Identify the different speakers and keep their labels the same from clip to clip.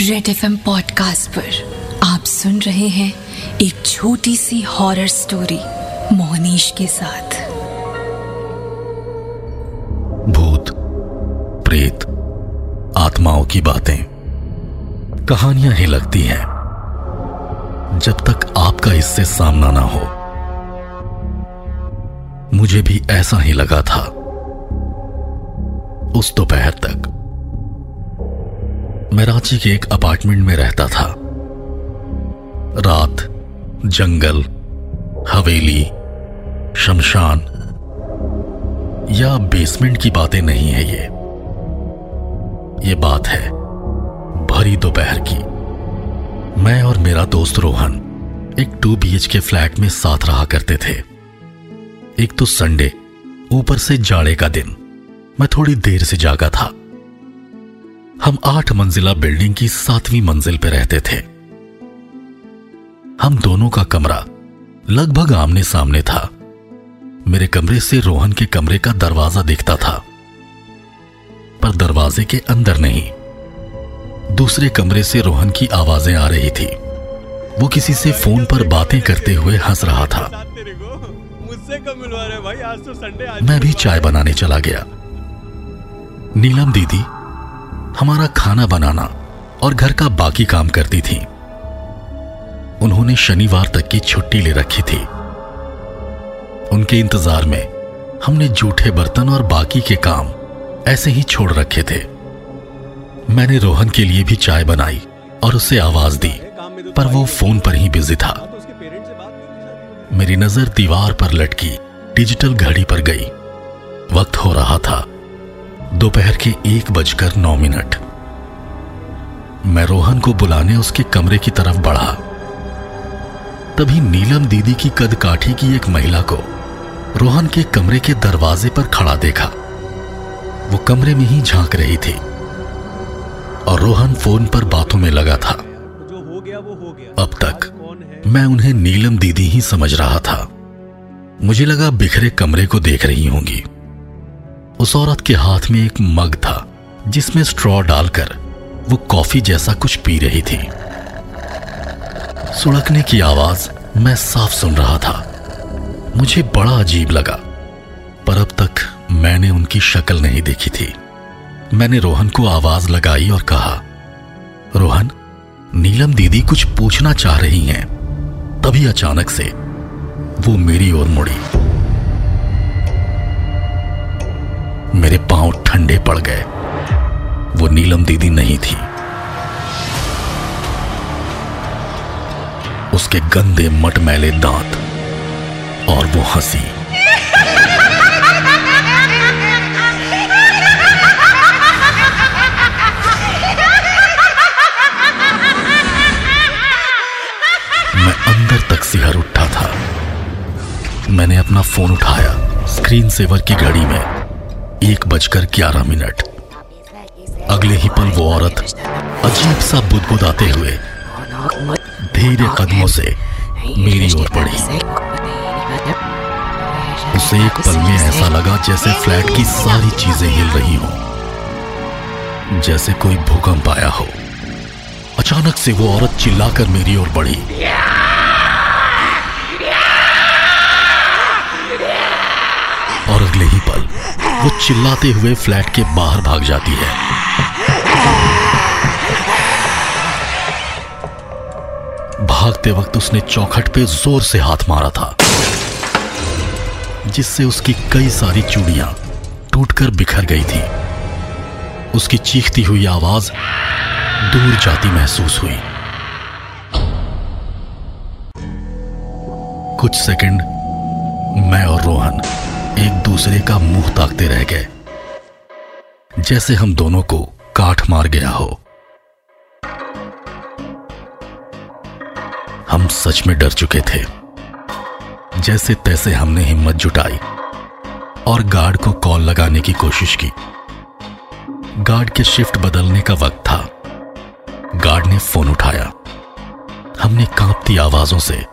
Speaker 1: Red F podcast पर आप सुन रहे हैं एक छोटी सी हॉरर स्टोरी मोहनीश के साथ।
Speaker 2: भूत, प्रेत, आत्माओं की बातें, कहानियाँ ही लगती हैं, जब तक आपका इससे सामना ना हो। मुझे भी ऐसा ही लगा था, उस दोपहर तक। मैं रांची के एक अपार्टमेंट में रहता था। रात, जंगल, हवेली, शमशान, या बेसमेंट की बातें नहीं है ये। ये बात है, भरी दोपहर की। मैं और मेरा दोस्त रोहन एक टू बी के फ्लैट में साथ रहा करते थे। एक तो संडे ऊपर से जाड़े का दिन। मैं थोड़ी देर से जागा था। हम आठ मंजिला बिल्डिंग की सातवीं मंजिल पर रहते थे। हम दोनों का कमरा लगभग आमने सामने था। मेरे कमरे से रोहन के कमरे का दरवाज़ा दिखता था, पर दरवाजे के अंदर नहीं। दूसरे कमरे से रोहन की आवाज़ें आ रही थी। वो किसी से फ़ोन पर बातें करते हुए हंस रहा था। मैं भी चाय बनाने चला गया। नीलम दीदी हमारा खाना बनाना और घर का बाकी काम करती थी। उन्होंने शनिवार तक की छुट्टी ले रखी थी। उनके इंतज़ार में हमने जूठे बर्तन और बाकी के काम ऐसे ही छोड़ रखे थे। मैंने रोहन के लिए भी चाय बनाई और उसे आवाज़ दी, पर वो फ़ोन पर ही बिज़ी था। मेरी नज़र दीवार पर लटकी, डिजिटल घड़ी पर गई। वक्त हो रहा था। दोपहर के एक बजकर नौ मिनट। मैं रोहन को बुलाने उसके कमरे की तरफ़ बढ़ा। तभी नीलम दीदी की कद काठी की एक महिला को रोहन के कमरे के दरवाजे पर खड़ा देखा। वो कमरे में ही झाँक रही थी और रोहन फ़ोन पर बातों में लगा था।
Speaker 3: जो हो गया वो हो गया
Speaker 2: अब तक मैं उन्हें नीलम दीदी ही समझ रहा था। मुझे लगा बिखरे कमरे को देख रही होंगी। उस औरत के हाथ में एक मग था, जिसमें स्ट्रॉ डालकर वो कॉफ़ी जैसा कुछ पी रही थी। सुड़कने की आवाज़ मैं साफ़ सुन रहा था। मुझे बड़ा अजीब लगा, पर अब तक मैंने उनकी शक्ल नहीं देखी थी। मैंने रोहन को आवाज़ लगाई और कहा, रोहन, नीलम दीदी कुछ पूछना चाह रही हैं। तभी अचानक से वो मेरी ओर मुड़ी। मेरे पाँव ठंडे पड़ गए। वो नीलम दीदी नहीं थी। उसके गंदे मटमैले दांत और वो हँसी। मैं अंदर तक सिहर उठा था। मैंने अपना फ़ोन उठाया, स्क्रीन सेवर की घड़ी में। एक बजकर ग्यारह मिनट। अगले ही पल वो औरत अजीब सा बुदबुदाते हुए धीरे कदमों से मेरी ओर बढ़ी। उसे एक पल में ऐसा लगा जैसे फ्लैट की सारी चीज़ें हिल रही हो, जैसे कोई भूकंप आया हो। अचानक से वो औरत चिल्लाकर मेरी ओर बढ़ी और अगले ही पल वो चिल्लाते हुए फ्लैट के बाहर भाग जाती है। भागते वक्त उसने चौखट पे ज़ोर से हाथ मारा था, जिससे उसकी कई सारी चूड़ियाँ टूटकर बिखर गई थी। उसकी चीखती हुई आवाज़ दूर जाती महसूस हुई। कुछ सेकंड मैं और रोहन दूसरे का मुँह ताकते रह गए। जैसे हम दोनों को काठ मार गया हो। हम सच में डर चुके थे। जैसे तैसे हमने हिम्मत जुटाई और गार्ड को कॉल लगाने की कोशिश की। गार्ड के शिफ्ट बदलने का वक्त था। गार्ड ने फ़ोन उठाया। हमने कांपती आवाजों से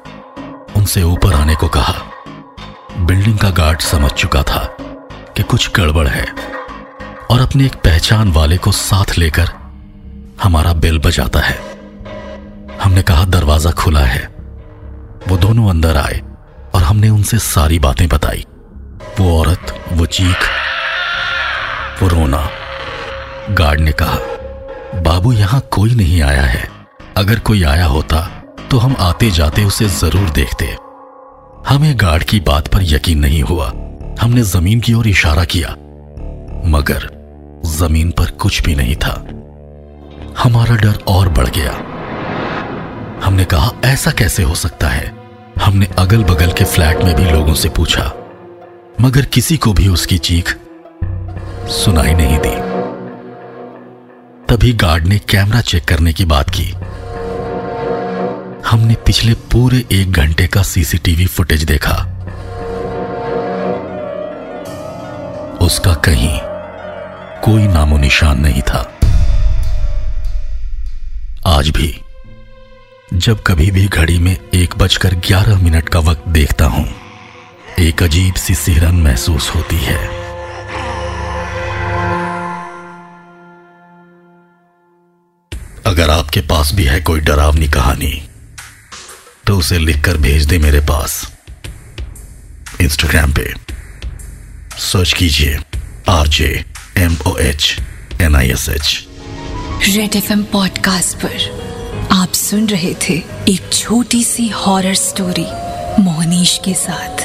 Speaker 2: उनसे ऊपर आने को कहा। बिल्डिंग का गार्ड समझ चुका था कि कुछ गड़बड़ है और अपने एक पहचान वाले को साथ लेकर हमारा बेल बजाता है। हमने कहा, दरवाज़ा खुला है। वो दोनों अंदर आए और हमने उनसे सारी बातें बताई। वो औरत, वो चीख, वो रोना। गार्ड ने कहा, बाबू, यहाँ कोई नहीं आया है। अगर कोई आया होता तो हम आते जाते उसे ज़रूर देखते। हमें गार्ड की बात पर यकीन नहीं हुआ। हमने ज़मीन की ओर इशारा किया, मगर ज़मीन पर कुछ भी नहीं था। हमारा डर और बढ़ गया। हमने कहा, ऐसा कैसे हो सकता है? हमने अगल बगल के फ्लैट में भी लोगों से पूछा, मगर किसी को भी उसकी चीख सुनाई नहीं दी। तभी गार्ड ने कैमरा चेक करने की बात की। हमने पिछले पूरे एक घंटे का सीसीटीवी फुटेज देखा। उसका कहीं कोई नामो निशान नहीं था। आज भी, जब कभी भी घड़ी में एक बजकर ग्यारह मिनट का वक्त देखता हूँ, एक अजीब सी सिहरन महसूस होती है। अगर आपके पास भी है कोई डरावनी कहानी तो उसे लिखकर भेज दे मेरे पास। इंस्टाग्राम पे। सर्च कीजिए। R J M O H N I S H
Speaker 1: red F M podcast पर आप सुन रहे थे एक छोटी सी हॉरर स्टोरी मोहनीश के साथ।